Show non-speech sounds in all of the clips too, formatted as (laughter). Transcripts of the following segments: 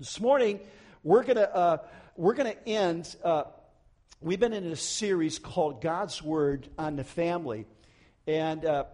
This morning, we're going to uh, we're going to end. Uh, we've been in a series called God's Word on the Family, and uh,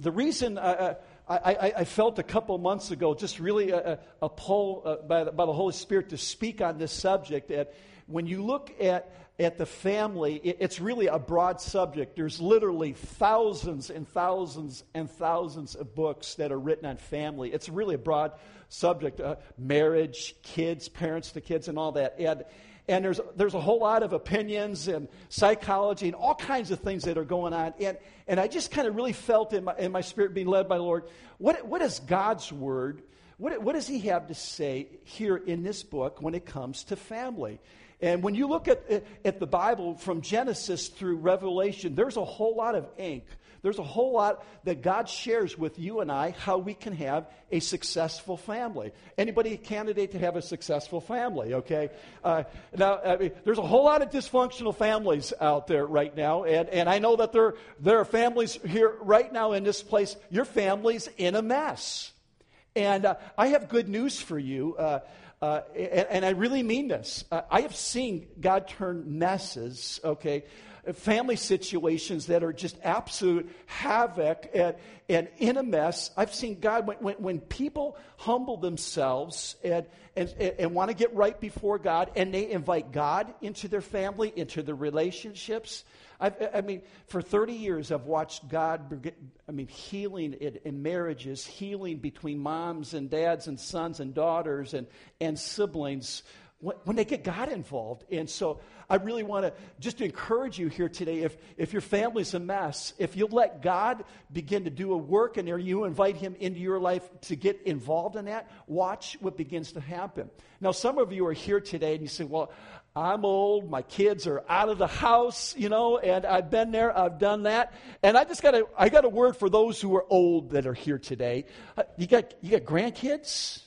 the reason I, I, I, felt a couple months ago just really a, a pull uh, by the, by the Holy Spirit to speak on this subject. That when you look at at the family, it's really a broad subject. There's literally thousands and thousands and thousands of books that are written on family. It's really a broad subject uh, marriage, kids, parents to kids, and all that. And, and there's, there's a whole lot of opinions and psychology and all kinds of things that are going on. And, and I just kind of really felt in my, in my spirit being led by the Lord what, what is God's word? What, what does He have to say here in this book when it comes to family? And when you look at, at the Bible from Genesis through Revelation, there's a whole lot of ink. There's a whole lot that God shares with you and I how we can have a successful family. Anybody a candidate to have a successful family, okay? Uh, now, I mean, there's a whole lot of dysfunctional families out there right now, and, and I know that there, there are families here right now in this place. Your family's in a mess. And uh, I have good news for you. Uh, uh, and, and, I really mean this. Uh, I have seen God turn messes, okay, family situations that are just absolute havoc and, and in a mess. I've seen God, when, when, when people humble themselves and, and, and want to get right before God and they invite God into their family, into their relationships, I've, i mean, for 30 years, I've watched God, I mean, healing in, in marriages, healing between moms and dads and sons and daughters and, and siblings when, they get God involved. And so I really want to just encourage you here today. If, if your family's a mess, if you'll let God begin to do a work and you invite Him into your life to get involved in that, watch what begins to happen. Now, some of you are here today and you say, Well, I'm old, my kids are out of the house, you know, and I've been there, I've done that. And I just got a, I got a word for those who are old that are here today. Uh, you got, you got grandkids,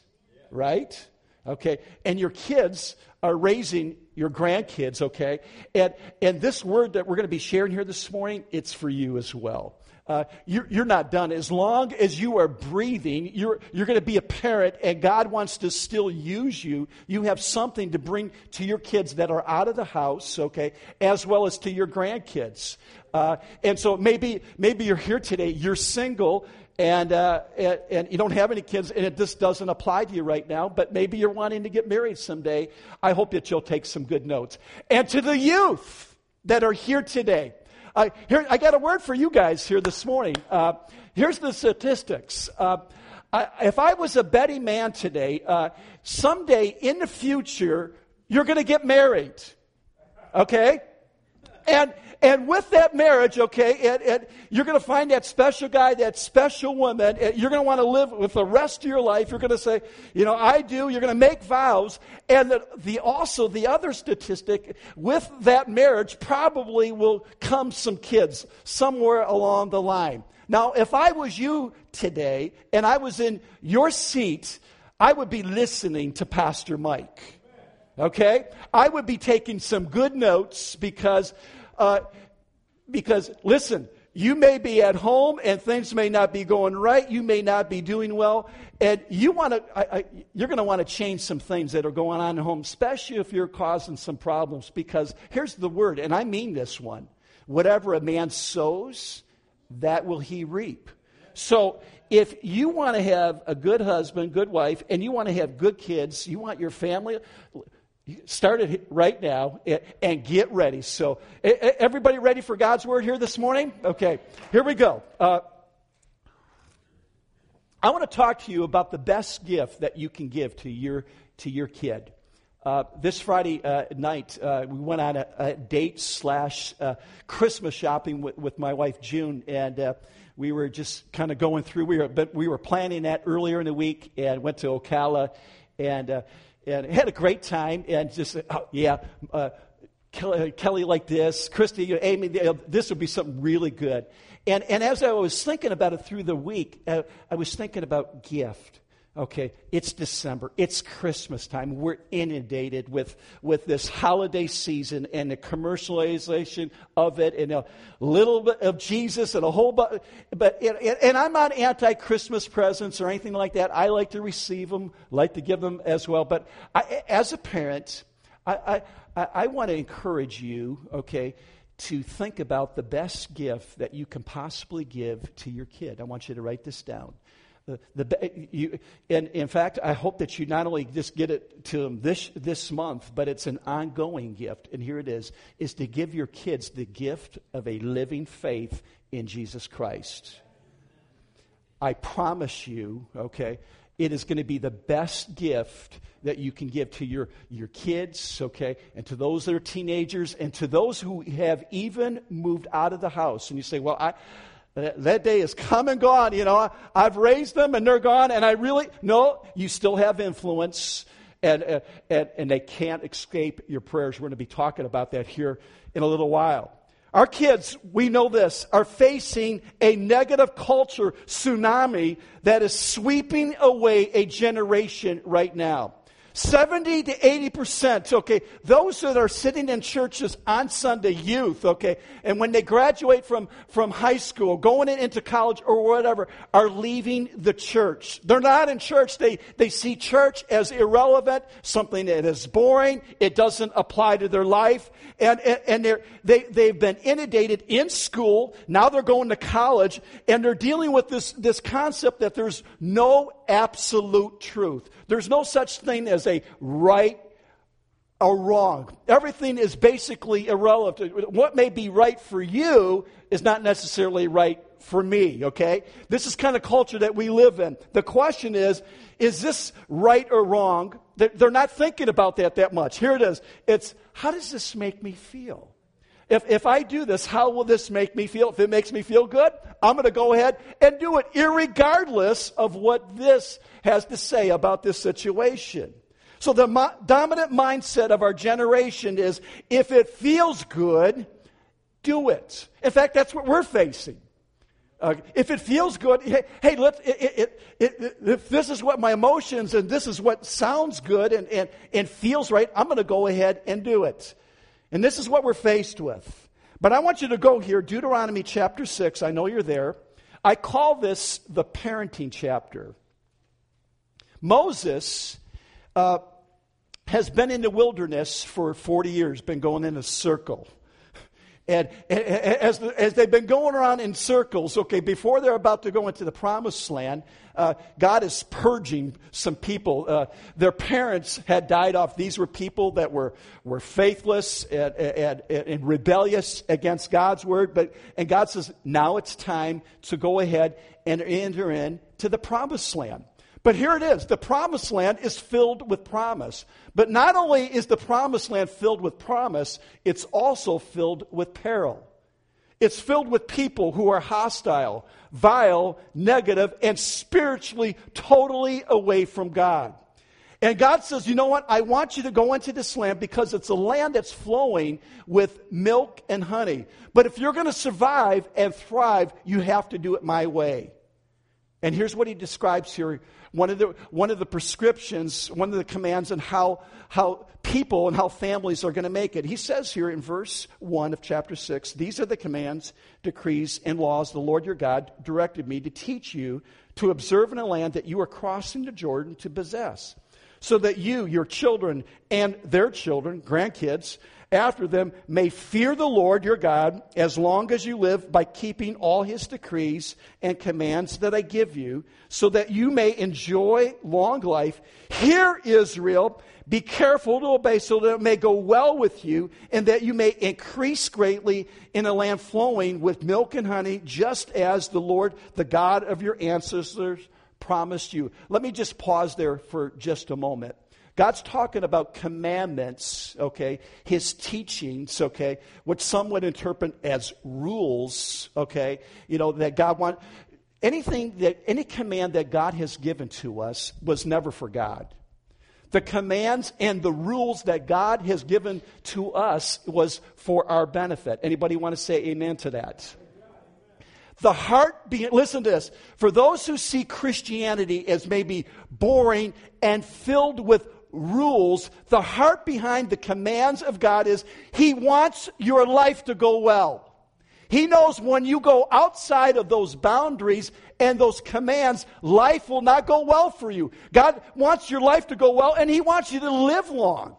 right? Okay. And your kids are raising your grandkids, okay? And, and this word that we're going to be sharing here this morning, it's for you as well. Uh, you're, you're, not done. As long as you are breathing, you're, you're going to be a parent, and God wants to still use you. You have something to bring to your kids that are out of the house, okay, as well as to your grandkids. Uh, and so maybe, maybe you're here today, you're single, and, uh, and, and, you don't have any kids, and it just doesn't apply to you right now, but maybe you're wanting to get married someday. I hope that you'll take some good notes. And to the youth that are here today, uh, here, I got a word for you guys here this morning. Uh, here's the statistics. Uh, I, if I was a betting man today, uh, someday in the future, you're going to get married. Okay? And, and with that marriage, okay, and, and you're going to find that special guy, that special woman, you're going to want to live with the rest of your life. You're going to say, you know, I do. You're going to make vows. And the, the also, the other statistic, with that marriage, probably will come some kids somewhere along the line. Now, if I was you today and I was in your seat, I would be listening to Pastor Mike. Okay? I would be taking some good notes because uh, because, listen, you may be at home and things may not be going right. You may not be doing well. And you want to, you're going to want to change some things that are going on at home, especially if you're causing some problems. Because here's the word, and I mean this one whatever a man sows, that will he reap. So if you want to have a good husband, good wife, and you want to have good kids, you want your family, Start it right now and get ready. So, everybody ready for God's word here this morning? Okay, here we go. Uh, I want to talk to you about the best gift that you can give to your to your kid. Uh, this Friday uh, night, uh, we went on a, a date slash uh, Christmas shopping with, with, my wife June, and uh, we were just kind of going through. We were but we were planning that earlier in the week, and went to Ocala, and and had a great time and just, oh, yeah, uh, Kelly, Kelly like this, Christy, you, Amy, this would be something really good. And, and as I was thinking about it through the week, uh, I was thinking about gift. Okay, it's December. It's Christmas time. We're inundated with, with this holiday season and the commercialization of it and a little bit of Jesus and a whole bunch. But, and I'm not anti Christmas presents or anything like that. I like to receive them, like to give them as well. But I, as a parent, I, I, I want to encourage you, okay, to think about the best gift that you can possibly give to your kid. I want you to write this down. The, the, you, and in fact, I hope that you not only just get it to them this, this month, but it's an ongoing gift. And here it is, is to give your kids the gift of a living faith in Jesus Christ. I promise you, okay, it is going to be the best gift that you can give to your, your kids, okay, and to those that are teenagers, and to those who have even moved out of the house. And you say, well, I that day is come and gone. You know, I've raised them and they're gone, and I really, no, you still have influence, and, uh, and, and they can't escape your prayers. We're going to be talking about that here in a little while. Our kids, we know this, are facing a negative culture tsunami that is sweeping away a generation right now. 70 to 80%, okay, those that are sitting in churches on Sunday, youth, okay, and when they graduate from, from high school, going into college or whatever, are leaving the church. They're not in church. They, they see church as irrelevant, something that is boring. It doesn't apply to their life. And, and, and they're, they, they've been inundated in school. Now they're going to college and they're dealing with this, this concept that there's no absolute truth. There's no such thing as a right or wrong. Everything is basically irrelevant. What may be right for you is not necessarily right for me, okay? This is kind of culture that we live in. The question is, is this right or wrong? They're not thinking about that that much. Here it is. It's, how does this make me feel? If, if I do this, how will this make me feel? If it makes me feel good, I'm going to go ahead and do it, regardless of what this has to say about this situation. So, the mo- dominant mindset of our generation is if it feels good, do it. In fact, that's what we're facing. Uh, if it feels good, hey, let it, it, it, if this is what my emotions and this is what sounds good and, and, and feels right, I'm going to go ahead and do it. And this is what we're faced with. But I want you to go here, Deuteronomy chapter 6. I know you're there. I call this the parenting chapter. Moses uh, has been in the wilderness for 40 years, been going in a circle. And, as, as they've been going around in circles, okay, before they're about to go into the promised land, uh, God is purging some people. Uh, their parents had died off. These were people that were, were faithless and, and, and rebellious against God's word. But, and God says, now it's time to go ahead and enter into the promised land. But here it is the promised land is filled with promise. But not only is the promised land filled with promise, it's also filled with peril. It's filled with people who are hostile, vile, negative, and spiritually totally away from God. And God says, you know what? I want you to go into this land because it's a land that's flowing with milk and honey. But if you're going to survive and thrive, you have to do it my way. And here's what he describes here one of the, one of the prescriptions, one of the commands on how, how people and how families are going to make it. He says here in verse 1 of chapter 6 These are the commands, decrees, and laws the Lord your God directed me to teach you to observe in a land that you are crossing the Jordan to possess, so that you, your children, and their children, grandkids, after them may fear the Lord your God as long as you live by keeping all his decrees and commands that I give you, so that you may enjoy long life. Hear, Israel, be careful to obey so that it may go well with you and that you may increase greatly in a land flowing with milk and honey, just as the Lord, the God of your ancestors, promised you. Let me just pause there for just a moment. God's talking about commandments, okay, his teachings, okay, what some would interpret as rules, okay, you know, that God want anything that any command that God has given to us was never for God. The commands and the rules that God has given to us was for our benefit. Anybody want to say amen to that? The heart, be, listen to this. For those who see Christianity as maybe boring and filled with rules, the heart behind the commands of God is He wants your life to go well. He knows when you go outside of those boundaries and those commands, life will not go well for you. God wants your life to go well, and He wants you to live long.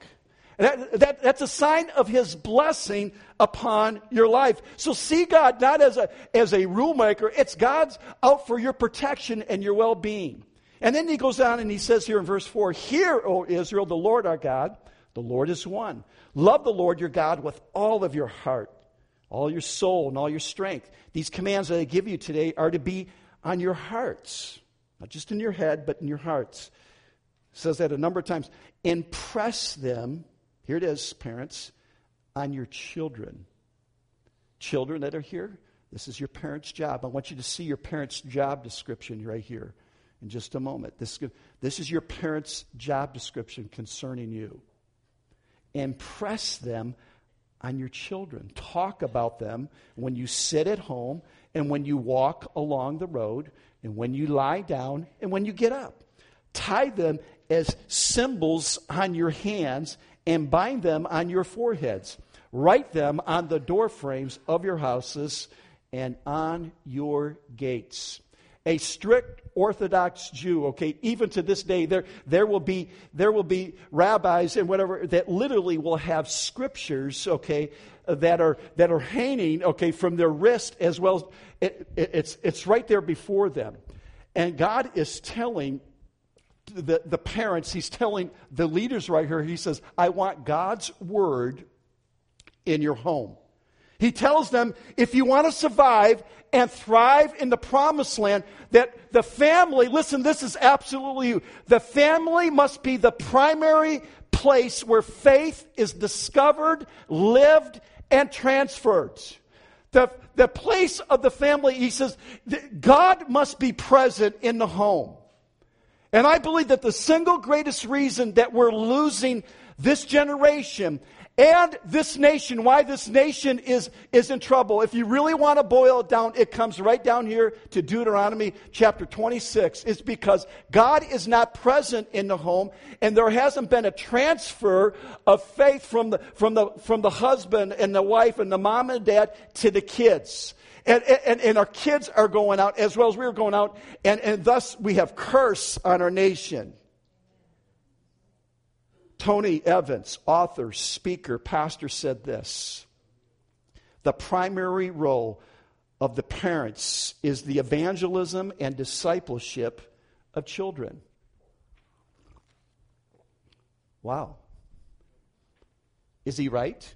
That, that, that's a sign of His blessing upon your life. So see God not as a, as a rule maker, it's God's out for your protection and your well being. And then he goes on and he says here in verse 4 Hear, O Israel, the Lord our God, the Lord is one. Love the Lord your God with all of your heart, all your soul, and all your strength. These commands that I give you today are to be on your hearts, not just in your head, but in your hearts. It says that a number of times. Impress them, here it is, parents, on your children. Children that are here, this is your parents' job. I want you to see your parents' job description right here in just a moment. This, this is your parents' job description concerning you. Impress them on your children. Talk about them when you sit at home and when you walk along the road and when you lie down and when you get up. Tie them as symbols on your hands and bind them on your foreheads. Write them on the door frames of your houses and on your gates. A strict Orthodox Jew, okay, even to this day, there, there, will be, there will be rabbis and whatever that literally will have scriptures, okay, that are, that are hanging, okay, from their wrist as well. It, it, it's, it's right there before them. And God is telling the, the parents, He's telling the leaders right here, He says, I want God's word in your home. He tells them if you want to survive and thrive in the promised land, that the family, listen, this is absolutely you. The family must be the primary place where faith is discovered, lived, and transferred. The, the place of the family, he says, God must be present in the home. And I believe that the single greatest reason that we're losing this generation and this nation, why this nation is, is in trouble. If you really want to boil it down, it comes right down here to Deuteronomy chapter 26. It's because God is not present in the home, and there hasn't been a transfer of faith from the, from the, from the husband and the wife and the mom and dad to the kids. And, and, and our kids are going out as well as we are going out, and, and thus we have curse on our nation. Tony Evans, author, speaker, pastor, said this The primary role of the parents is the evangelism and discipleship of children. Wow. Is he right?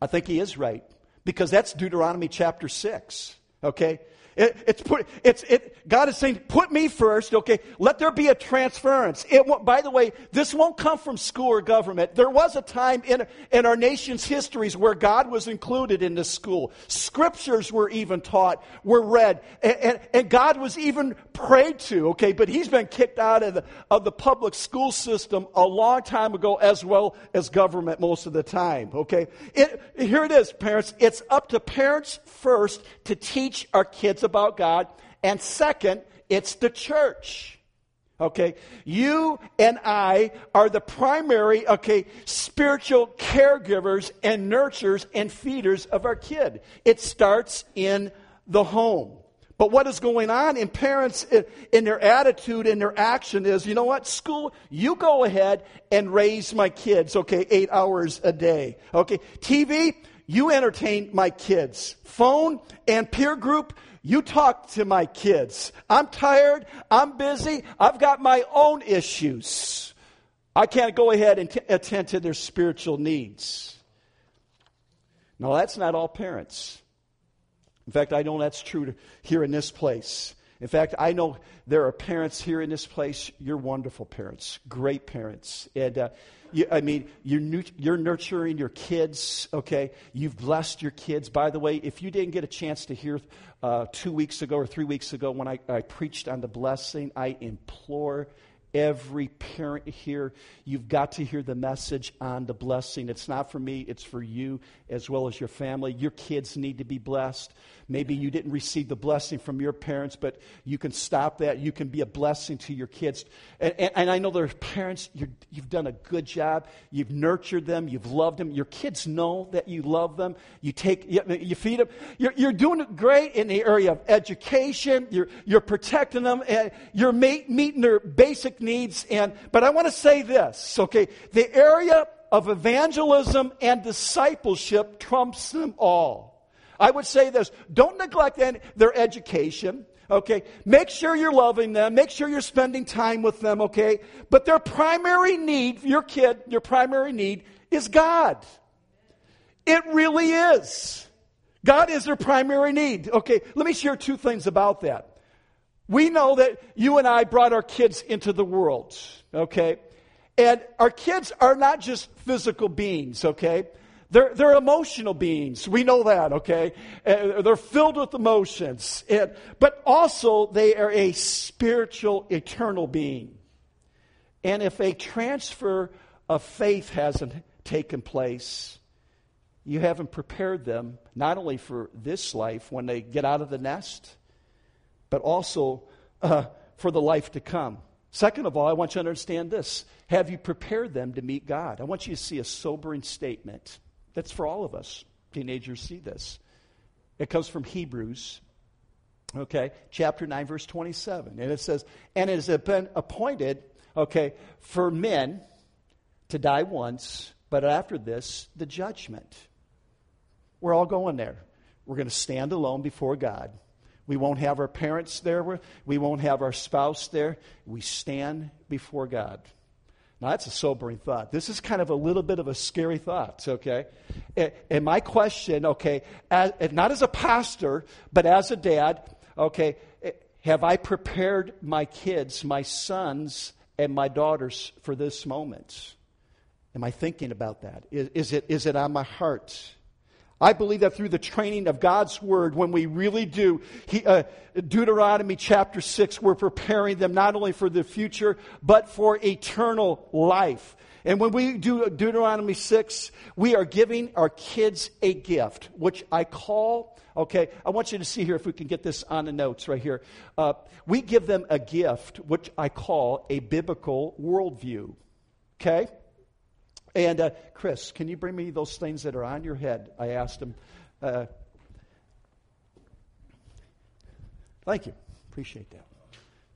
I think he is right because that's Deuteronomy chapter 6. Okay? It, it's put, it's, it, God is saying, put me first, okay? Let there be a transference. It, by the way, this won't come from school or government. There was a time in, in our nation's histories where God was included in the school. Scriptures were even taught, were read, and, and, and God was even prayed to, okay? But he's been kicked out of the, of the public school system a long time ago as well as government most of the time, okay? It, here it is, parents. It's up to parents first to teach our kids about God. And second, it's the church. Okay, you and I are the primary, okay, spiritual caregivers and nurturers and feeders of our kid. It starts in the home. But what is going on in parents in their attitude and their action is, you know what, school, you go ahead and raise my kids, okay, eight hours a day. Okay, TV, you entertain my kids. Phone and peer group, you talk to my kids. I'm tired. I'm busy. I've got my own issues. I can't go ahead and t- attend to their spiritual needs. No, that's not all parents. In fact, I know that's true to, here in this place. In fact, I know there are parents here in this place. You're wonderful parents, great parents. And uh, you, I mean, you're, you're nurturing your kids, okay? You've blessed your kids. By the way, if you didn't get a chance to hear uh, two weeks ago or three weeks ago when I, I preached on the blessing, I implore every parent here, you've got to hear the message on the blessing. It's not for me, it's for you as well as your family. Your kids need to be blessed. Maybe you didn't receive the blessing from your parents, but you can stop that. You can be a blessing to your kids. And, and, and I know there's parents, you have done a good job. You've nurtured them, you've loved them. Your kids know that you love them. You take, you, you feed them. You're, you're doing great in the area of education. You're, you're protecting them. And you're meeting their basic needs. And, but I want to say this, okay? The area of evangelism and discipleship trumps them all. I would say this don't neglect their education. Okay, make sure you're loving them. Make sure you're spending time with them. Okay, but their primary need, your kid, your primary need is God. It really is. God is their primary need. Okay, let me share two things about that. We know that you and I brought our kids into the world, okay? And our kids are not just physical beings, okay? They're, they're emotional beings. We know that, okay? Uh, they're filled with emotions. But also, they are a spiritual, eternal being. And if a transfer of faith hasn't taken place, you haven't prepared them not only for this life when they get out of the nest, but also uh, for the life to come. Second of all, I want you to understand this. Have you prepared them to meet God? I want you to see a sobering statement. That's for all of us. Teenagers see this. It comes from Hebrews, okay, chapter 9, verse 27. And it says, And it has been appointed, okay, for men to die once, but after this, the judgment. We're all going there. We're going to stand alone before God. We won't have our parents there. We won't have our spouse there. We stand before God. Now, that's a sobering thought. This is kind of a little bit of a scary thought, okay? And my question, okay, as, not as a pastor, but as a dad, okay, eh, have I prepared my kids, my sons, and my daughters for this moment? Am I thinking about that? Is, is it, is it on my heart? I believe that through the training of God's Word, when we really do, he, uh, Deuteronomy chapter 6, we're preparing them not only for the future, but for eternal life. And when we do Deuteronomy 6, we are giving our kids a gift, which I call, okay, I want you to see here if we can get this on the notes right here. Uh, we give them a gift, which I call a biblical worldview. Okay? And uh, Chris, can you bring me those things that are on your head? I asked him. Uh, thank you. Appreciate that.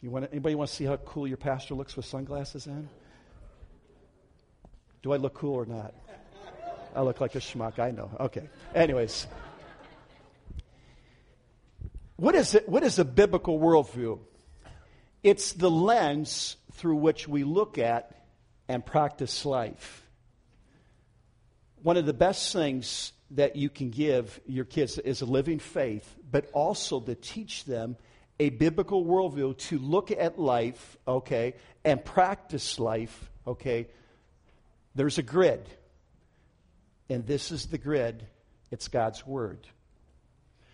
You want anybody want to see how cool your pastor looks with sunglasses on? Do I look cool or not? I look like a schmuck. I know. Okay. Anyways, what is it? What is a biblical worldview? It's the lens through which we look at and practice life one of the best things that you can give your kids is a living faith, but also to teach them a biblical worldview to look at life, okay, and practice life, okay. There's a grid, and this is the grid. It's God's Word.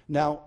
Now,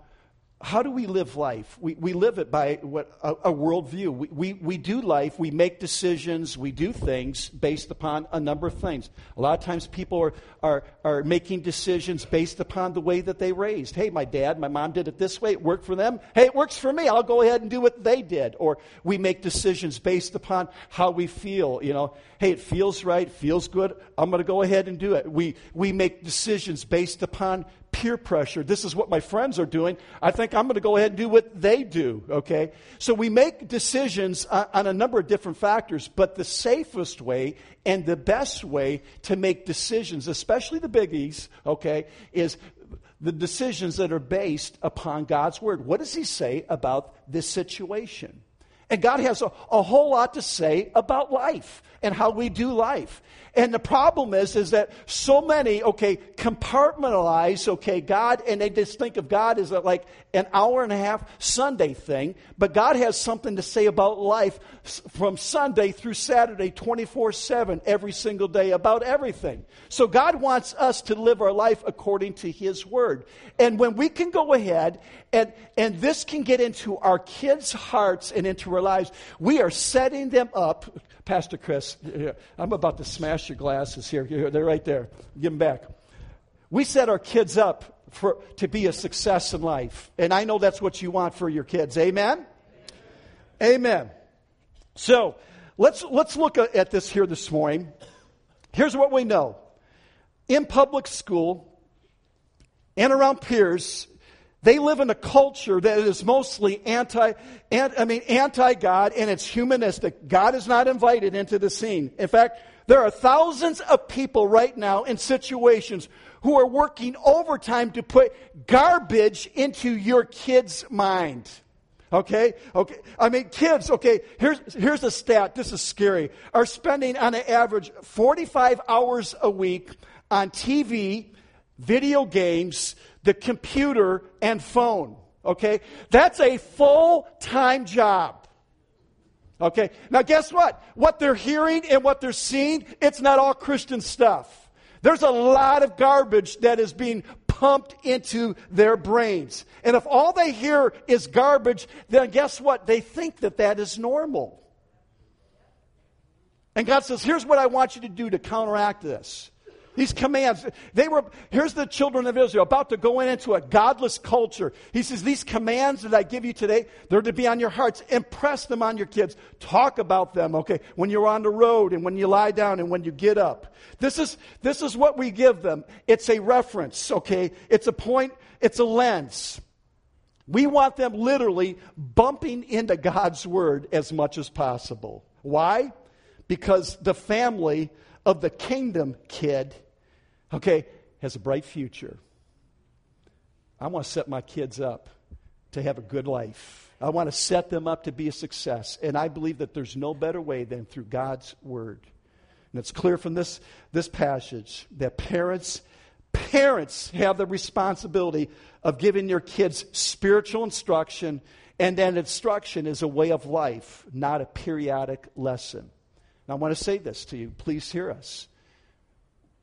how do we live life? We, we live it by what, a, a worldview. We, we, we do life, we make decisions, we do things based upon a number of things. A lot of times people are, are, are making decisions based upon the way that they raised. Hey, my dad, my mom did it this way, it worked for them. Hey, it works for me, I'll go ahead and do what they did. Or we make decisions based upon how we feel. You know, hey, it feels right, feels good, I'm going to go ahead and do it. We, we make decisions based upon peer pressure. This is what my friends are doing. I think I'm going to go ahead and do what they do, okay? So we make decisions on a number of different factors, but the safest way and the best way to make decisions, especially the biggies, okay, is the decisions that are based upon God's word. What does He say about this situation? And God has a, a, whole lot to say about life and how we do life. And the problem is, is that so many, okay, compartmentalize, okay, God, and they just think of God as like an hour and a half Sunday thing. But God has something to say about life from Sunday through Saturday, 24 7, every single day, about everything. So God wants us to live our life according to His Word. And when we can go ahead and, and this can get into our kids' hearts and into our lives, we are setting them up. Pastor Chris, I'm about to smash your glasses here. They're right there. Give them back. We set our kids up for, to be a success in life. And I know that's what you want for your kids. Amen? Amen. Amen. So let's, let's look at this here this morning. Here's what we know in public school and around peers, they live in a culture that is mostly anti, anti I mean, anti-God and it's humanistic. God is not invited into the scene. In fact, there are thousands of people right now in situations who are working overtime to put garbage into your kid's mind. Okay? Okay. I mean, kids, okay, here's, here's a stat. This is scary. Are spending on an average 45 hours a week on TV, video games, the computer, and phone. Okay? That's a full time job. Okay? Now, guess what? What they're hearing and what they're seeing, it's not all Christian stuff. There's a lot of garbage that is being pumped into their brains. And if all they hear is garbage, then guess what? They think that that is normal. And God says, here's what I want you to do to counteract this. These commands, they were, here's the children of Israel about to go in into a godless culture. He says, These commands that I give you today, they're to be on your hearts. Impress them on your kids. Talk about them, okay, when you're on the road and when you lie down and when you get up. This is, this is what we give them. It's a reference, okay? It's a point, it's a lens. We want them literally bumping into God's word as much as possible. Why? Because the family of the kingdom kid okay, has a bright future. I want to set my kids up to have a good life. I want to set them up to be a success. And I believe that there's no better way than through God's Word. And it's clear from this, this passage that parents, parents have the responsibility of giving their kids spiritual instruction, and that instruction is a way of life, not a periodic lesson. Now, I want to say this to you. Please hear us.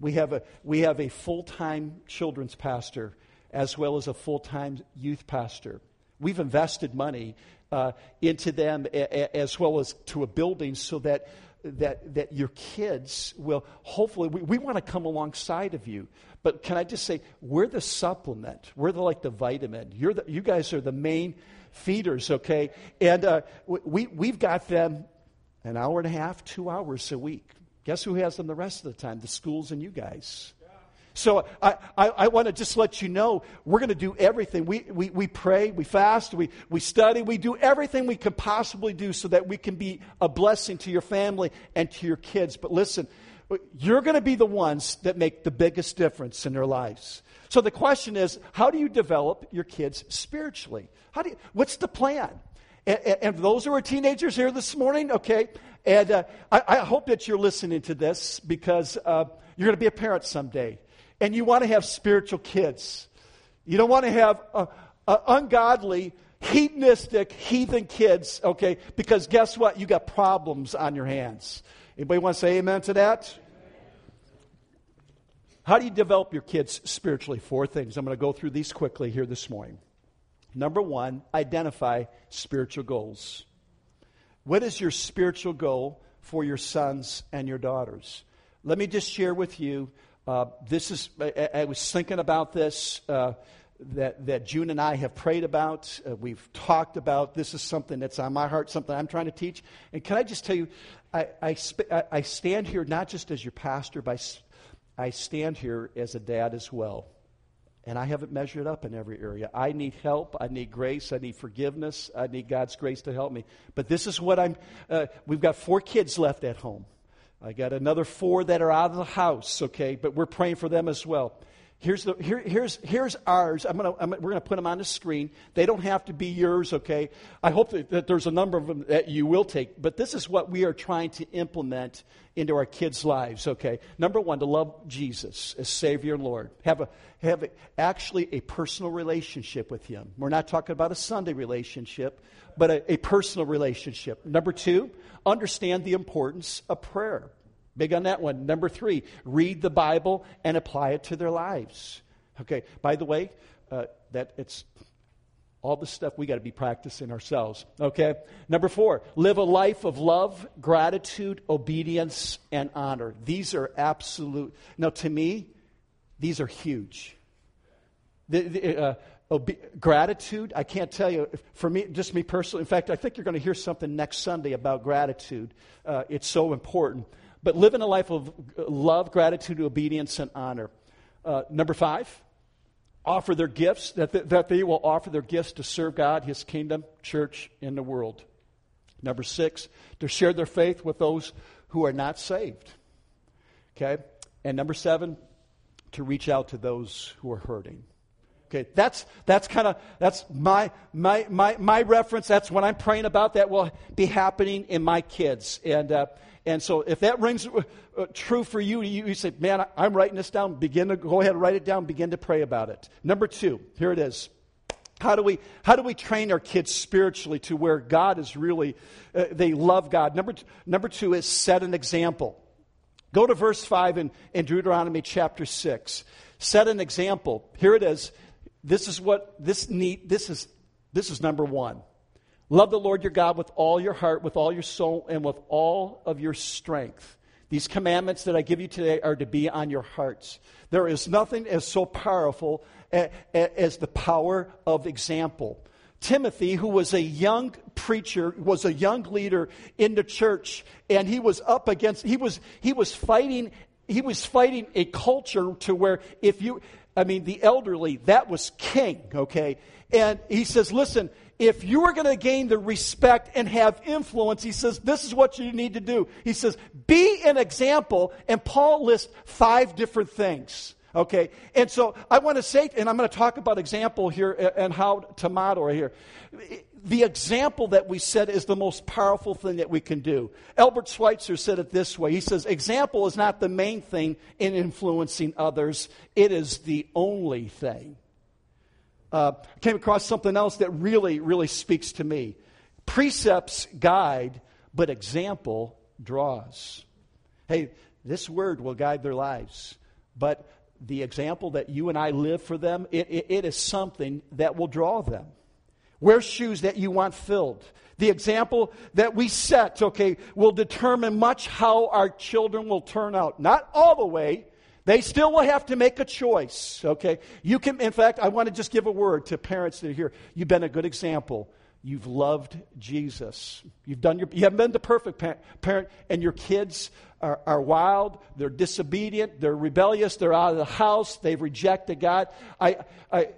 We have a, we have a full time children's pastor as well as a full time youth pastor. We've invested money uh, into them a, a, as well as to a building so that, that, that your kids will hopefully, we, we want to come alongside of you. But can I just say, we're the supplement, we're the, like the vitamin. You're the, you guys are the main feeders, okay? And uh, we, we've got them an hour and a half, two hours a week. Guess who has them the rest of the time? The schools and you guys. So I, I, I want to just let you know we're going to do everything. We, we, we pray, we fast, we, we study, we do everything we can possibly do so that we can be a blessing to your family and to your kids. But listen, you're going to be the ones that make the biggest difference in their lives. So the question is, how do you develop your kids spiritually? How do you, what's the plan? And, and, those who are teenagers here this morning, okay, and uh, I, I, hope that you're listening to this because uh, you're going to be a parent someday. And you want to have spiritual kids. You don't want to have uh, uh, ungodly, hedonistic, heathen kids, okay? Because guess what? You got problems on your hands. Anybody want to say amen to that? How do you develop your kids spiritually? Four things. I'm going to go through these quickly here this morning. Number one, identify spiritual goals. What is your spiritual goal for your sons and your daughters? Let me just share with you. Uh, this is, I, I, was thinking about this uh, that, that June and I have prayed about. Uh, we've talked about. This is something that's on my heart, something I'm trying to teach. And can I just tell you, I, I, I stand here not just as your pastor, but I stand here as a dad as well and I haven't measured up in every area. I need help. I need grace. I need forgiveness. I need God's grace to help me. But this is what I'm. Uh, we've got four kids left at home. I got another four that are out of the house, okay? But we're praying for them as well. Here's, the, here, here's, here's ours. I'm gonna, I'm, we're going to put them on the screen. They don't have to be yours, okay? I hope that, that, there's a number of them that you will take. But this is what we are trying to implement into our kids' lives, okay? Number one, to love Jesus as Savior and Lord. Have, a, have a, actually a personal relationship with Him. We're not talking about a Sunday relationship, but a, a personal relationship. Number two, understand the importance of prayer. Big on that one. Number three, read the Bible and apply it to their lives. Okay, by the way, uh, that it's All the stuff we got to be practicing ourselves. Okay? Number four, live a life of love, gratitude, obedience, and honor. These are absolute. Now, to me, these are huge. The, the, uh, gratitude, I can't tell you, for me, just me personally, in fact, I think you're going to hear something next Sunday about gratitude. Uh, it's so important. But living a life of love, gratitude, obedience, and honor. Uh, number five, offer their gifts, that, th- that they will offer their gifts to serve God, His kingdom, church, and the world. Number six, to share their faith with those who are not saved. Okay? And number seven, to reach out to those who are hurting. Okay, that's that's kind of that's my my my my reference. That's what I'm praying about. That will be happening in my kids, and uh, and so if that rings uh, true for you, you, you say, man, I, am writing this down. Begin to go ahead and write it down. Begin to pray about it. Number two, here it is. How do we, how do we train our kids spiritually to where God is really, uh, they love God? Number, number two is set an example. Go to verse 5 in, in Deuteronomy chapter 6. Set an example. Here it is. This is what, this need, this is, this is number one. Love the Lord your God with all your heart, with all your soul, and with all of your strength. These commandments that I give you today are to be on your hearts. There is nothing as so powerful as the power of example. Timothy, who was a young preacher, was a young leader in the church, and he was up against, he was, he was fighting, he was fighting a culture to where if you, I mean, the elderly, that was king, okay? And he says, listen, if you are going to gain the respect and have influence, he says, this is what you need to do. He says, be an example. And Paul lists five different things. Okay, and so I want to say, and I'm going to talk about example here and how to model right here. The example that we set is the most powerful thing that we can do. Albert Schweitzer said it this way. He says, example is not the main thing in influencing others. It is the only thing uh, came across something else that really, really speaks to me. Precepts guide, but example draws. Hey, this word will guide their lives, but the example that you and I live for them, it, it, it is something that will draw them. Wear shoes that you want filled. The example that we set, okay, will determine much how our children will turn out. Not all the way, they still will have to make a choice, okay? You can, in fact, I want to just give a word to parents that are here. You've been a good example. You've loved Jesus. You've done your, you haven't been the perfect parent, and your kids are, are wild, they're disobedient, they're rebellious, they're out of the house, they've rejected God. I, I,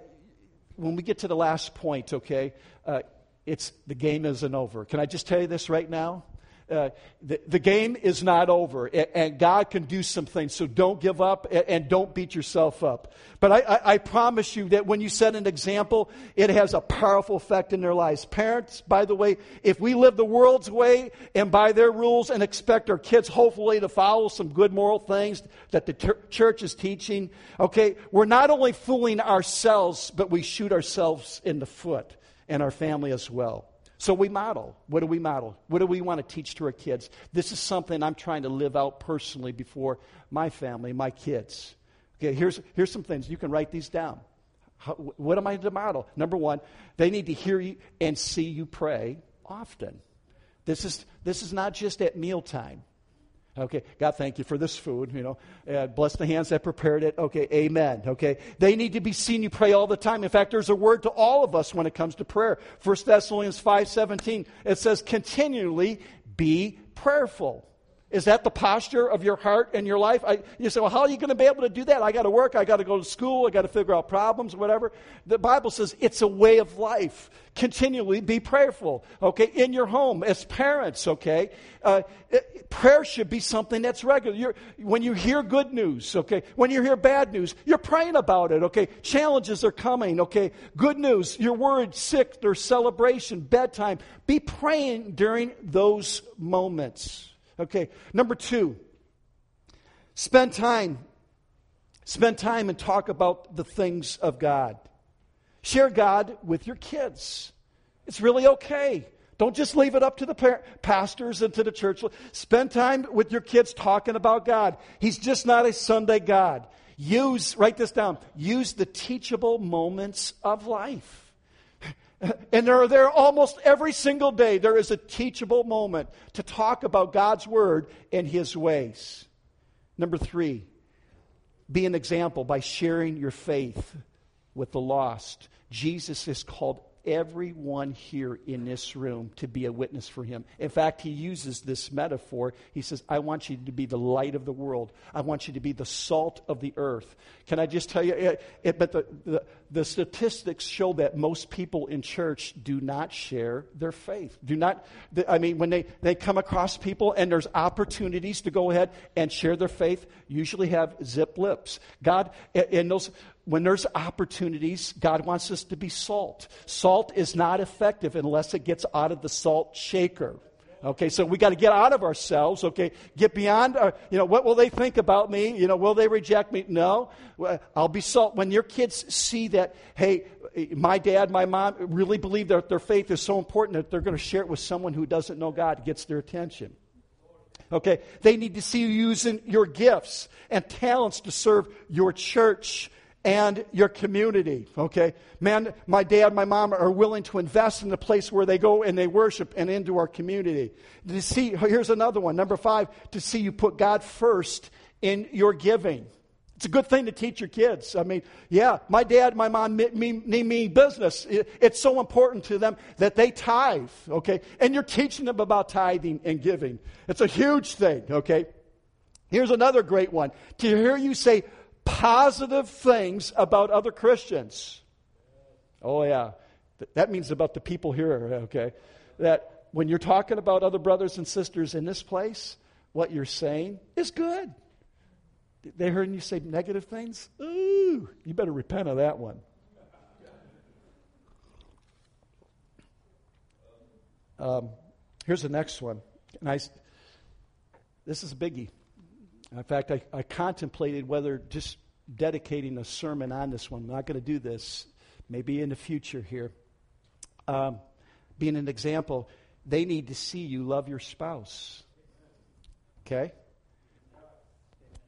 when we get to the last point, okay, uh, it's the game isn't over. Can I just tell you this right now? Uh, the, the, game is not over, and, and, God can do some things. So don't give up and, and don't beat yourself up. But I, I, I, promise you that when you set an example, it has a powerful effect in their lives. Parents, by the way, if we live the world's way and by their rules and expect our kids, hopefully, to follow some good moral things that the ter- church is teaching, okay, we're not only fooling ourselves, but we shoot ourselves in the foot and our family as well. So we model. What do we model? What do we want to teach to our kids? This is something I'm trying to live out personally before my family, my kids. Okay, here's, here's some things. You can write these down. How, what am I to model? Number one, they need to hear you and see you pray often. This is, this is not just at mealtime. Okay, God, thank you for this food. You know, uh, bless the hands that prepared it. Okay, amen. Okay, they need to be seen you pray all the time. In fact, there's a word to all of us when it comes to prayer. First Thessalonians five seventeen. It says, "Continually be prayerful." Is that the posture of your heart and your life? I, you say, well, how are you going to be able to do that? I got to work, I got to go to school, I got to figure out problems, whatever. The Bible says it's a way of life. Continually be prayerful, okay, in your home, as parents, okay. Uh, it, prayer should be something that's regular. You're, when you hear good news, okay, when you hear bad news, you're praying about it, okay. Challenges are coming, okay. Good news, you're worried, sick, there's celebration, bedtime. Be praying during those moments. Okay, number two, spend time. Spend time and talk about the things of God. Share God with your kids. It's really okay. Don't just leave it up to the par- pastors and to the church. Spend time with your kids talking about God. He's just not a Sunday God. Use, write this down, use the teachable moments of life. And there are there almost every single day, there is a teachable moment to talk about God's Word and His ways. Number three, be an example by sharing your faith with the lost. Jesus is called everyone here in this room to be a witness for him. In fact, he uses this metaphor. He says, I want you to be the light of the world. I want you to be the salt of the earth. Can I just tell you? It, it, but the, the, the statistics show that most people in church do not share their faith. Do not, I mean, when they, they come across people and there's opportunities to go ahead and share their faith, usually have zip lips. God, in those, when there's opportunities, God wants us to be salt. Salt is not effective unless it gets out of the salt shaker. Okay, so we got to get out of ourselves, okay? Get beyond our, you know, what will they think about me? You know, will they reject me? No. I'll be salt. When your kids see that, hey, my dad, my mom really believe that their faith is so important that they're going to share it with someone who doesn't know God, gets their attention. Okay, they need to see you using your gifts and talents to serve your church and your community. Okay? Man, my dad, my mom are willing to invest in the place where they go and they worship and into our community. To see, here's another one. Number five, to see you put God first in your giving. It's a good thing to teach your kids. I mean, yeah, my dad, my mom need me, me business. It's so important to them that they tithe, okay? And you're teaching them about tithing and giving. It's a huge thing, okay? Here's another great one. To hear you say, positive things about other Christians. Oh, yeah. That means about the people here, okay? That when you're talking about other brothers and sisters in this place, what you're saying is good. They heard you say negative things? Ooh, you better repent of that one. Um, here's the next one. And I, this is a biggie. In fact, I, I contemplated whether just dedicating a sermon on this one. I'm not going to do this. Maybe in the future here. Um, being an example, they need to see you love your spouse. Okay?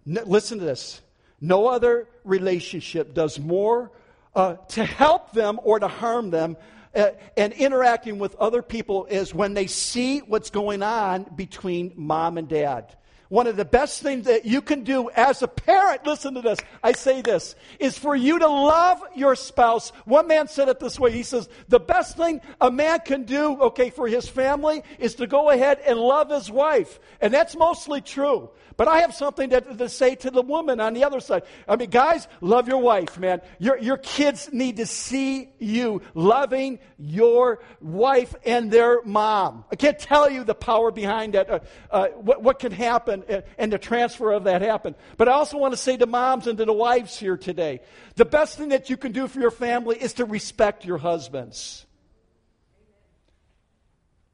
listen to this. No other relationship does more uh, to help them or to harm them uh, and interacting with other people is when they see what's going on between mom and dad. One of the best things that you can do as a parent, listen to this, I say this, is for you to love your spouse. One man said it this way. He says, the best thing a man can do, okay, for his family is to go ahead and love his wife. And that's mostly true. But I have something to, to, say to the woman on the other side. I mean, guys, love your wife, man. Your, your kids need to see you loving your wife and their mom. I can't tell you the power behind that, uh, uh, what, what can happen and, and the transfer of that happen. But I also want to say to moms and to the wives here today, the best thing that you can do for your family is to respect your husbands.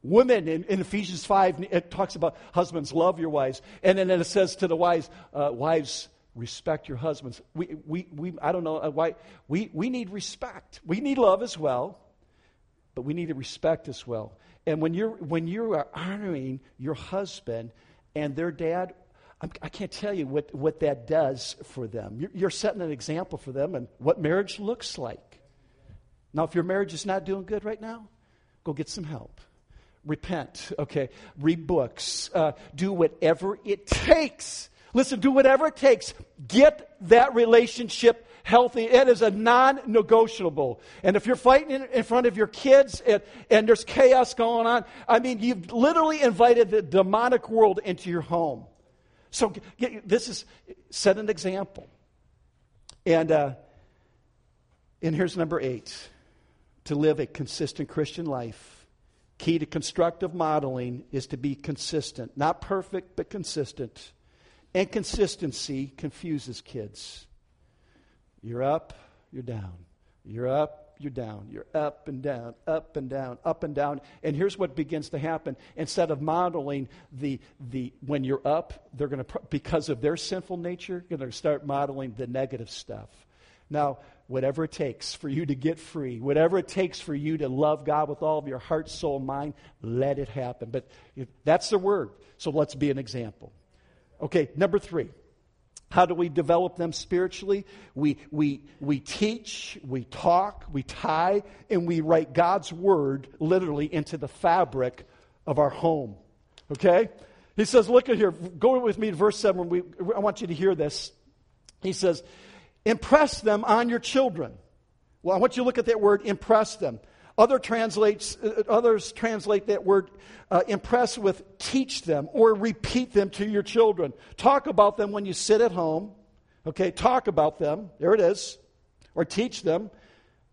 Women in, in, Ephesians 5, it talks about husbands, love your wives. And then it says to the wives, uh, wives, respect your husbands. We, we, we, I don't know uh, why. We, we need respect. We need love as well, but we need to respect as well. And when you're, when you are honoring your husband and their dad, I'm, I can not tell you what, what that does for them. You're, you're setting an example for them and what marriage looks like. Now, if your marriage is not doing good right now, go get some help repent, okay? Read books. Uh, do whatever it takes. Listen, do whatever it takes. Get that relationship healthy. It is a non negotiable. And if you're fighting in, front of your kids and, and there's chaos going on, I mean, you've literally invited the demonic world into your home. So get, this is, set an example. And, uh, and here's number eight to live a consistent Christian life Key to constructive modeling is to be consistent. Not perfect, but consistent. And consistency confuses kids. You're up, you're down. You're up, you're down. You're up and down, up and down, up and down. And here's what begins to happen. Instead of modeling the, the when you're up, they're going to, because of their sinful nature, going to start modeling the negative stuff. Now, whatever it takes for you to get free, whatever it takes for you to love God with all of your heart, soul, mind, let it happen. But that's the word. So let's be an example. Okay, number three. How do we develop them spiritually? We, we, we teach, we talk, we tie, and we write God's word literally into the fabric of our home. Okay? He says, look at here, go with me to verse 7. We, I want you to hear this. He says, impress them on your children. Well, I want you to look at that word, impress them. Other translates, uh, others translate that word uh, impress with teach them or repeat them to your children. Talk about them when you sit at home. Okay, talk about them. There it is. Or teach them.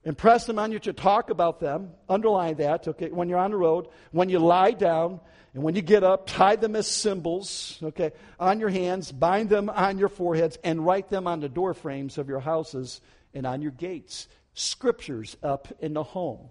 Impress them on you to talk about them. Underline that, okay, when you're on the road. When you lie down and when you get up, tie them as symbols, okay, on your hands, bind them on your foreheads, and write them on the door frames of your houses and on your gates. Scriptures up in the home.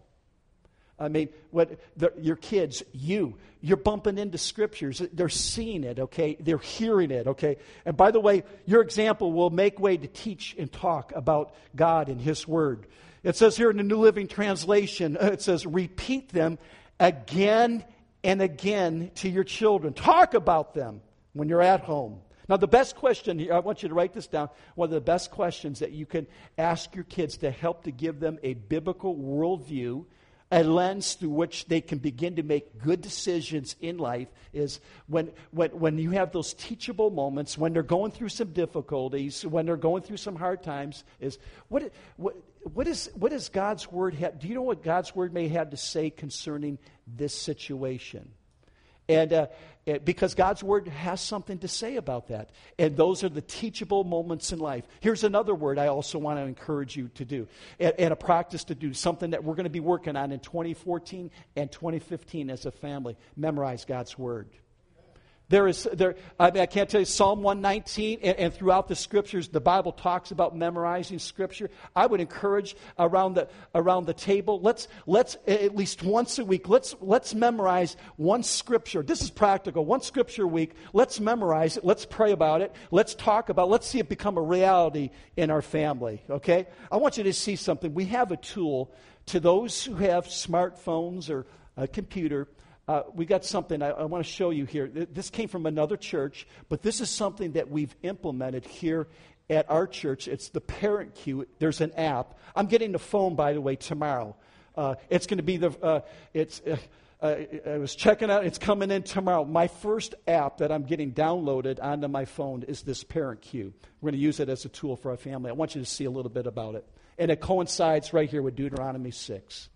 I mean, what the, your kids, you, you're bumping into scriptures. They're seeing it, okay? They're hearing it, okay? And by the way, your example will make way to teach and talk about God and His Word. It says here in the New Living Translation, uh, it says, repeat them again and again to your children. Talk about them when you're at home. Now, the best question, here, I want you to write this down. One of the best questions that you can ask your kids to help to give them a biblical worldview a lens through which they can begin to make good decisions in life is when, when, when you have those teachable moments, when they're going through some difficulties, when they're going through some hard times, is what, what, what, is, what is God's word? Have, do you know what God's word may have to say concerning this situation? And uh, because God's word has something to say about that. And those are the teachable moments in life. Here's another word I also want to encourage you to do and, and a practice to do, something that we're going to be working on in 2014 and 2015 as a family. Memorize God's word. There is, there, I, mean, I can't tell you, Psalm 119 and, and, throughout the scriptures, the Bible talks about memorizing scripture. I would encourage around the, around the table, let's, let's, at least once a week, let's, let's memorize one scripture. This is practical. One scripture a week. Let's memorize it. Let's pray about it. Let's talk about it. Let's see it become a reality in our family, okay? I want you to see something. We have a tool to those who have smartphones or a computer uh, we got something I, I want to show you here. This came from another church, but this is something that we've implemented here at our church. It's the Parent Cue. There's an app. I'm getting the phone, by the way, tomorrow. Uh, it's going to be the. Uh, it's. Uh, uh, I was checking out. It's coming in tomorrow. My first app that I'm getting downloaded onto my phone is this Parent Cue. We're going to use it as a tool for our family. I want you to see a little bit about it, and it coincides right here with Deuteronomy six.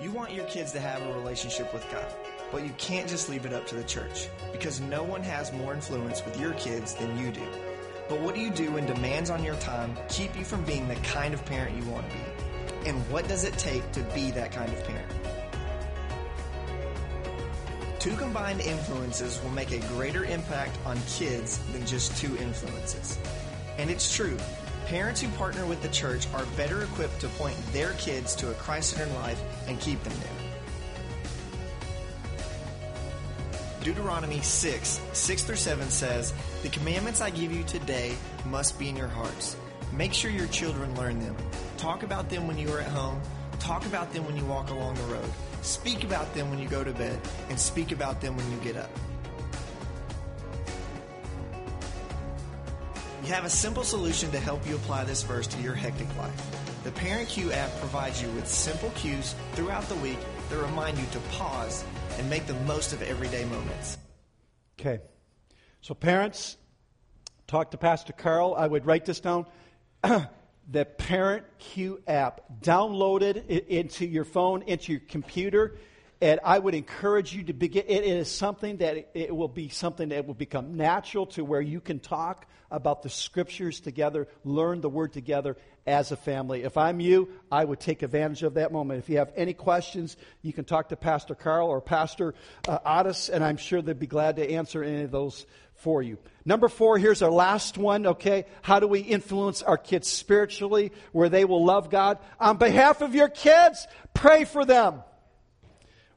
You want your kids to have a relationship with God, but you can't just leave it up to the church because no one has more influence with your kids than you do. But what do you do when demands on your time keep you from being the kind of parent you want to be? And what does it take to be that kind of parent? Two combined influences will make a greater impact on kids than just two influences. And it's true. Parents who partner with the church are better equipped to point their kids to a Christ centered life and keep them there. Deuteronomy 6, 6 through 7 says, The commandments I give you today must be in your hearts. Make sure your children learn them. Talk about them when you are at home. Talk about them when you walk along the road. Speak about them when you go to bed. And speak about them when you get up. We have a simple solution to help you apply this verse to your hectic life. The Parent Cue app provides you with simple cues throughout the week that remind you to pause and make the most of everyday moments. Okay. So, parents, talk to Pastor Carl. I would write this down. (clears throat) the Parent Cue app. Download it into your phone, into your computer. And I would encourage you to begin. It is something that it will be something that will become natural to where you can talk about the scriptures together, learn the word together as a family. If I'm you, I would take advantage of that moment. If you have any questions, you can talk to Pastor Carl or Pastor uh, Otis, and I'm sure they'd be glad to answer any of those for you. Number four, here's our last one, okay? How do we influence our kids spiritually where they will love God? On behalf of your kids, pray for them.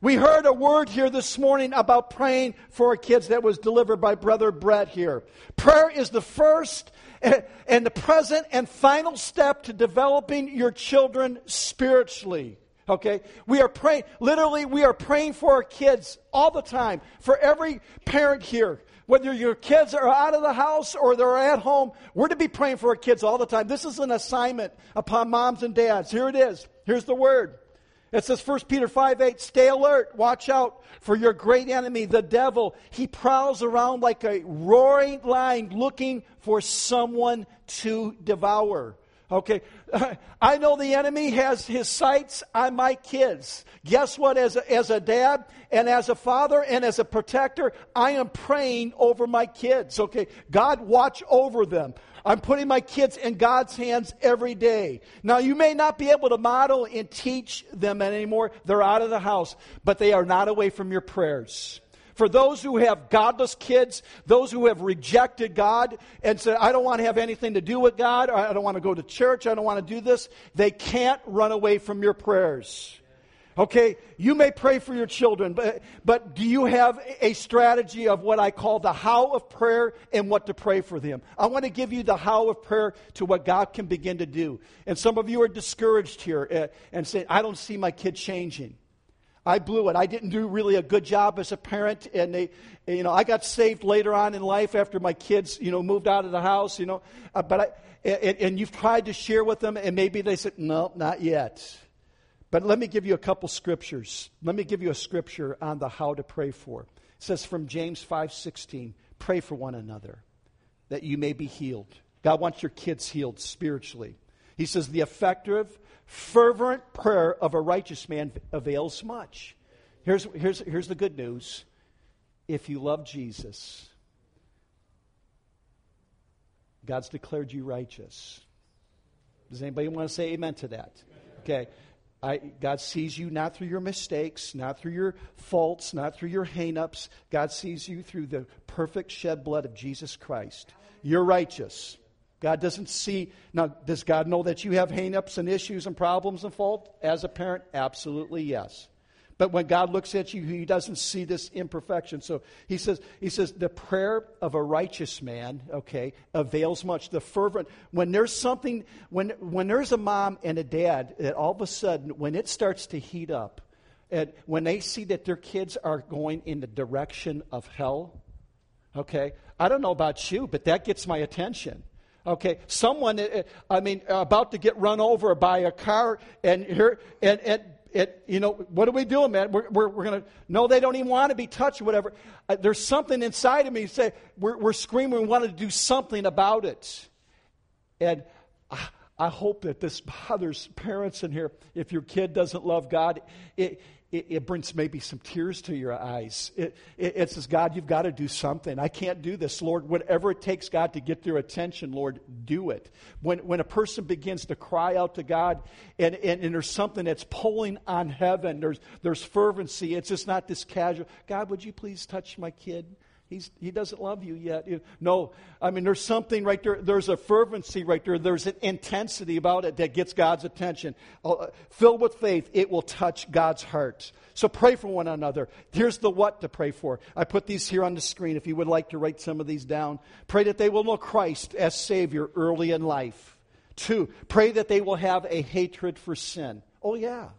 We heard a word here this morning about praying for our kids that was delivered by Brother Brett here. Prayer is the first and the present and final step to developing your children spiritually. Okay? We are praying, literally, we are praying for our kids all the time. For every parent here, Whether your kids are out of the house or they're at home, we're to be praying for our kids all the time. This is an assignment upon moms and dads. Here it is. Here's the word. It says 1 Peter 5 8, stay alert, watch out for your great enemy, the devil. He prowls around like a roaring lion looking for someone to devour. Okay, (laughs) I know the enemy has his sights on my kids. Guess what? As a, as a dad and as a father and as a protector, I am praying over my kids. Okay, God, watch over them. I'm putting my kids in God's hands every day. Now, you may not be able to model and teach them anymore. They're out of the house, but they are not away from your prayers. For those who have godless kids, those who have rejected God and said, I don't want to have anything to do with God, I don't want to go to church, I don't want to do this, they can't run away from your prayers. Okay, you may pray for your children, but, but do you have a strategy of what I call the how of prayer and what to pray for them? I want to give you the how of prayer to what God can begin to do. And some of you are discouraged here uh, and say, I don't see my kid changing. I blew it. I didn't do really a good job as a parent, and they, you know, I got saved later on in life after my kids, you know, moved out of the house, you know. Uh, but I, and, and, you've tried to share with them, and maybe they said, no, not yet. But let me give you a couple scriptures. Let me give you a scripture on the how to pray for. It says from James five sixteen, pray for one another, that you may be healed. God wants your kids healed spiritually. He says the effective fervent prayer of a righteous man avails much. Here's, here's, here's the good news. If you love Jesus, God's declared you righteous. Does anybody want to say amen to that? Okay. I, God sees you not through your mistakes, not through your faults, not through your hangups. God sees you through the perfect shed blood of Jesus Christ. You're righteous. God doesn't see. Now, does God know that you have hangups and issues and problems and fault? As a parent, absolutely yes. But when God looks at you, He doesn't see this imperfection. So He says, He says, the prayer of a righteous man, okay, avails much. The fervent, when there's something, when when there's a mom and a dad, that all of a sudden, when it starts to heat up, and when they see that their kids are going in the direction of hell, okay, I don't know about you, but that gets my attention. Okay, someone, uh, uh, I mean, about to get run over by a car, and here, and, and, it, you know, what are we doing, man? We're, we're, we're going to, no, they don't even want to be touched, or whatever. Uh, there's something inside of me say, we're, we're screaming, we want to do something about it. And I, I hope that this (laughs) bothers parents in here. If your kid doesn't love God, it, it, it, brings maybe some tears to your eyes. It, it, it, says, God, you've got to do something. I can't do this. Lord, whatever it takes, God, to get their attention, Lord, do it. When, when a person begins to cry out to God and, and, and there's something that's pulling on heaven, there's, there's fervency, it's just not this casual, God, would you please touch my kid? He's, he doesn't love you yet. No, I mean, there's something right there. There's a fervency right there. There's an intensity about it that gets God's attention. Uh, filled with faith, it will touch God's heart. So pray for one another. Here's the what to pray for. I put these here on the screen if you would like to write some of these down. Pray that they will know Christ as Savior early in life. Two, pray that they will have a hatred for sin. Oh, yeah.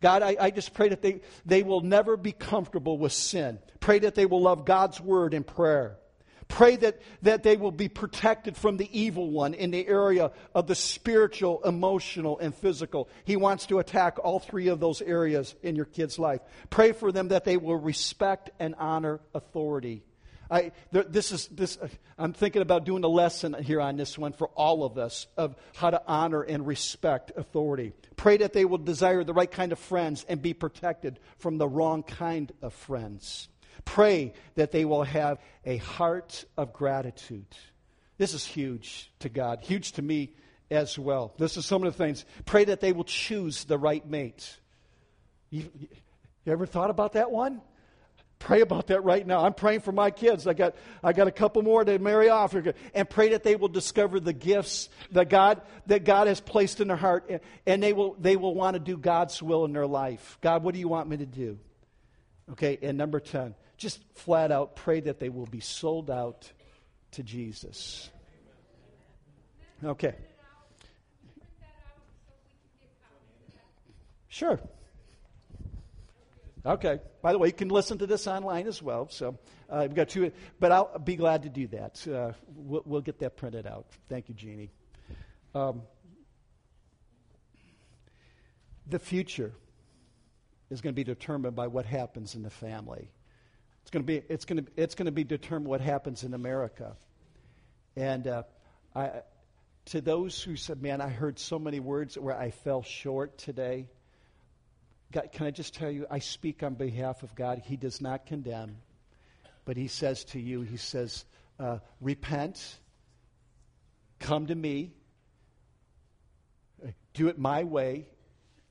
God, I, I, just pray that they, they will never be comfortable with sin. Pray that they will love God's word and prayer. Pray that, that they will be protected from the evil one in the area of the spiritual, emotional, and physical. He wants to attack all three of those areas in your kid's life. Pray for them that they will respect and honor authority. I, this is this. Uh, I'm thinking about doing a lesson here on this one for all of us of how to honor and respect authority. Pray that they will desire the right kind of friends and be protected from the wrong kind of friends. Pray that they will have a heart of gratitude. This is huge to God, huge to me as well. This is some of the things. Pray that they will choose the right mate. You, you ever thought about that one? Pray about that right now. I'm praying for my kids. I got, I got a couple more to marry off. And pray that they will discover the gifts that God, that God has placed in their heart. And they will, they will want to do God's will in their life. God, what do you want me to do? Okay, and number 10, just flat out pray that they will be sold out to Jesus. Okay. Sure. Okay. By the way, you can listen to this online as well. So uh, we've got two, but I'll be glad to do that. Uh, we'll, we'll, get that printed out. Thank you, Jeannie. Um, the future is going to be determined by what happens in the family. It's going to be, it's going to, it's going to be determined what happens in America. And uh, I, to those who said, man, I heard so many words where I fell short today. God, can I just tell you, I speak on behalf of God. He does not condemn, but He says to you, He says, uh, repent, come to me, do it my way,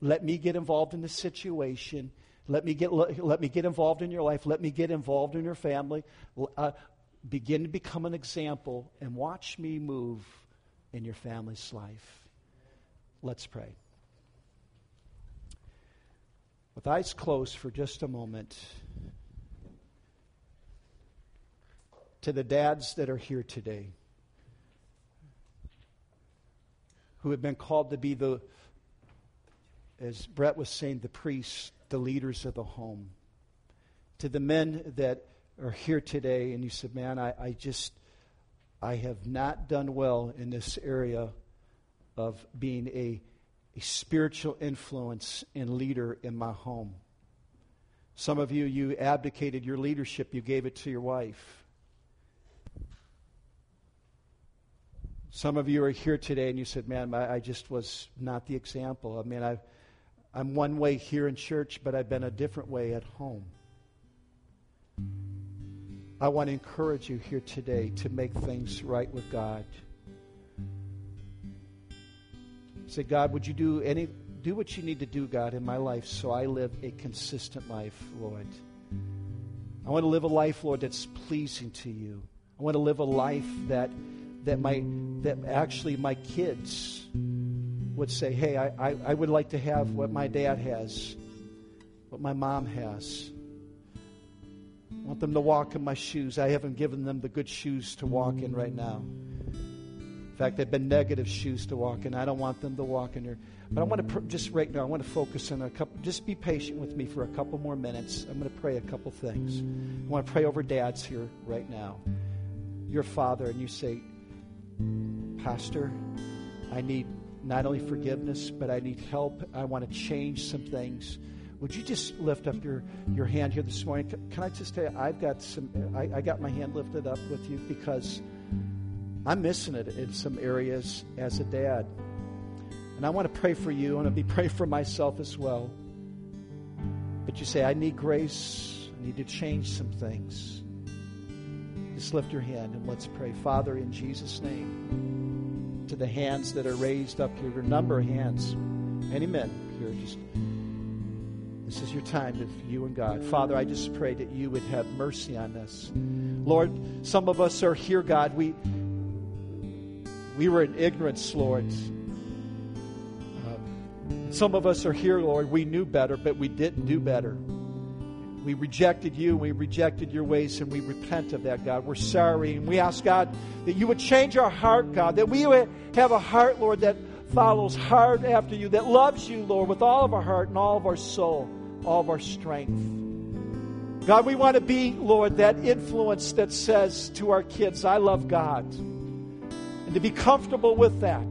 let me get involved in the situation. Let me get, let me get involved in your life. Let me get involved in your family. Uh, begin to become an example and watch me move in your family's life. Let's pray. With eyes closed for just a moment, to the dads that are here today who have been called to be the, as Brett was saying, the priests, the leaders of the home. To the men that are here today and you said, Man, I, I just, I have not done well in this area of being a, a spiritual influence and leader in my home. Some of you, you abdicated your leadership, you gave it to your wife. Some of you are here today and you said, Man, I just was not the example. I mean, i I'm one way here in church, but I've been a different way at home. I want to encourage you here today to make things right with God. Say, God, would you do any do what you need to do, God, in my life so I live a consistent life, Lord. I want to live a life, Lord, that's pleasing to you. I want to live a life that that my that actually my kids would say, hey, I, I, I would like to have what my dad has, what my mom has. I want them to walk in my shoes. I haven't given them the good shoes to walk in right now. Fact, they've been negative shoes to walk in. I don't want them to walk in there. But I want to pr- just right now. I want to focus on a couple. Just be patient with me for a couple more minutes. I'm going to pray a couple things. I want to pray over dads here right now. Your father, and you say, Pastor, I need not only forgiveness, but I need help. I want to change some things. Would you just lift up your, your hand here this morning? Can I just tell you, I've got some, I, I got my hand lifted up with you because I'm missing it in some areas as a dad. And I want to pray for you. I want to be pray for myself as well. But you say, I need grace. I need to change some things. Just lift your hand and let's pray. Father, in Jesus' name, to the hands that are raised up here, a number of hands, any men here, just this is your time with you and God. Father, I just pray that you would have mercy on us. Lord, some of us are here, God. We we were in ignorance, Lord. Uh, some of us are here, Lord. We knew better, but we didn't do better. We rejected you, we rejected your ways, and we repent of that, God. We're sorry. And we ask, God, that you would change our heart, God, that we would have a heart, Lord, that follows hard after you, that loves you, Lord, with all of our heart and all of our soul, all of our strength. God, we want to be, Lord, that influence that says to our kids, I love God. And to be comfortable with that.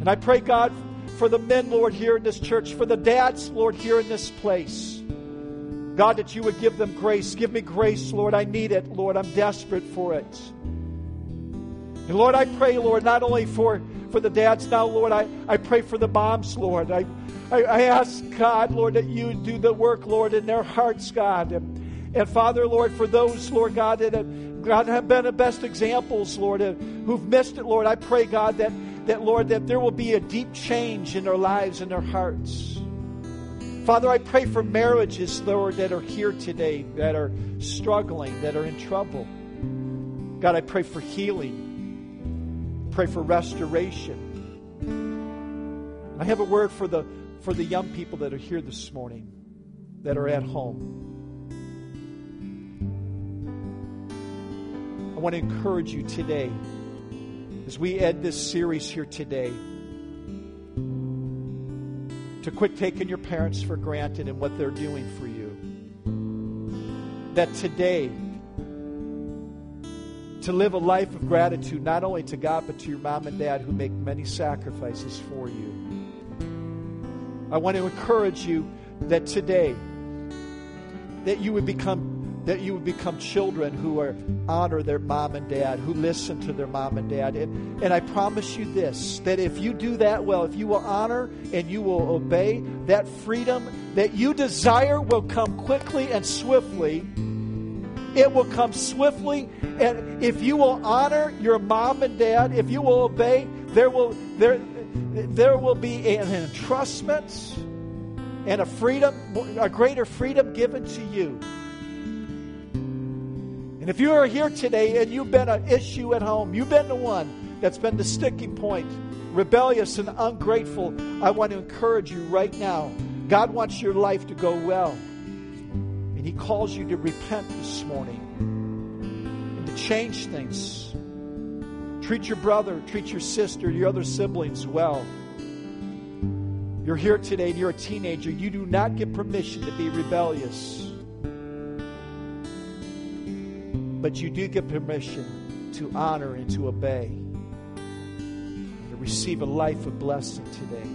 And I pray, God, for the men, Lord, here in this church, for the dads, Lord, here in this place. God, that you would give them grace. Give me grace, Lord. I need it, Lord. I'm desperate for it. And Lord, I pray, Lord, not only for, for the dads now, Lord, I, I pray for the moms, Lord. I, I, I ask, God, Lord, that you do the work, Lord, in their hearts, God. And, and Father, Lord, for those, Lord God, that have, God, have been the best examples, Lord, who've missed it, Lord, I pray, God, that that, Lord, that there will be a deep change in their lives and their hearts. Father, I pray for marriages, Lord, that are here today, that are struggling, that are in trouble. God, I pray for healing. Pray for restoration. I have a word for the for the young people that are here this morning, that are at home. Want to encourage you today as we end this series here today, to quit taking your parents for granted and what they're doing for you. That today, to live a life of gratitude, not only to God, but to your mom and dad who make many sacrifices for you. I want to encourage you that today, that you would become that you would become children who are honor their mom and dad, who listen to their mom and dad. And, and I promise you this that if you do that well, if you will honor and you will obey, that freedom that you desire will come quickly and swiftly. It will come swiftly. And if you will honor your mom and dad, if you will obey, there will there there will be an entrustment and a freedom, a greater freedom given to you. And if you are here today and you've been an issue at home, you've been the one that's been the sticking point, rebellious and ungrateful, I want to encourage you right now. God wants your life to go well. And He calls you to repent this morning and to change things. Treat your brother, treat your sister, your other siblings well. You're here today and you're a teenager. You do not get permission to be rebellious. But you do get permission to honor and to obey, to receive a life of blessing today.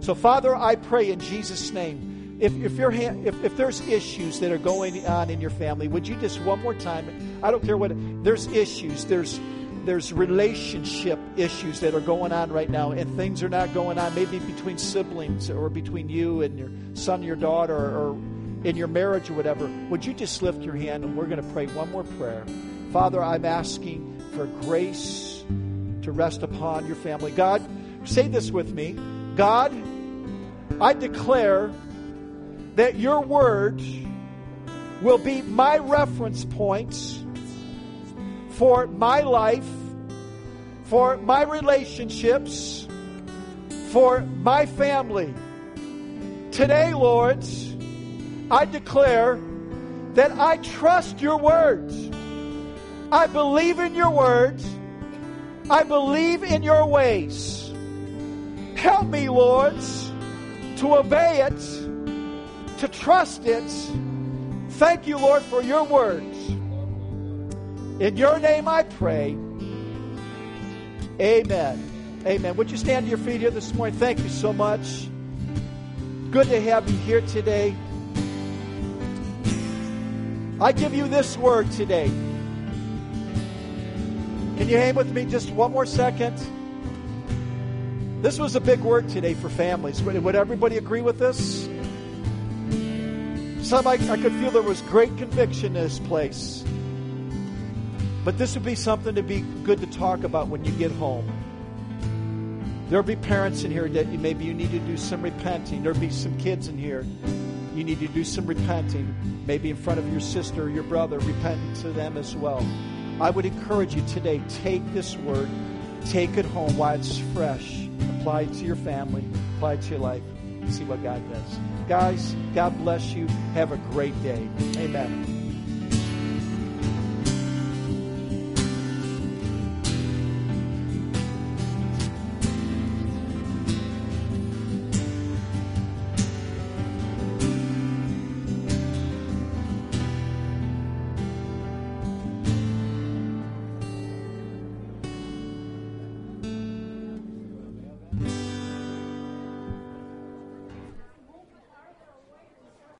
So, Father, I pray in Jesus' name, if, if, your hand, if, if there's issues that are going on in your family, would you just one more time? I don't care what, there's issues, there's there's relationship issues that are going on right now, and things are not going on, maybe between siblings or between you and your son, your daughter, or in your marriage or whatever, would you just lift your hand and we're going to pray one more prayer? Father, I'm asking for grace to rest upon your family. God, say this with me God, I declare that your word will be my reference points for my life, for my relationships, for my family. Today, Lord, I declare that I trust your words. I believe in your words. I believe in your ways. Help me, Lord, to obey it, to trust it. Thank you, Lord, for your words. In your name I pray. Amen. Amen. Would you stand to your feet here this morning? Thank you so much. Good to have you here today. I give you this word today. Can you hang with me just one more second? This was a big word today for families. Would everybody agree with this? Some I, I could feel there was great conviction in this place. But this would be something to be good to talk about when you get home. There'll be parents in here that you, maybe you need to do some repenting. There'll be some kids in here you need to do some repenting, maybe in front of your sister or your brother, repent to them as well. I would encourage you today, take this word, take it home while it's fresh, apply it to your family, apply it to your life, see what God does. Guys, God bless you. Have a great day. Amen.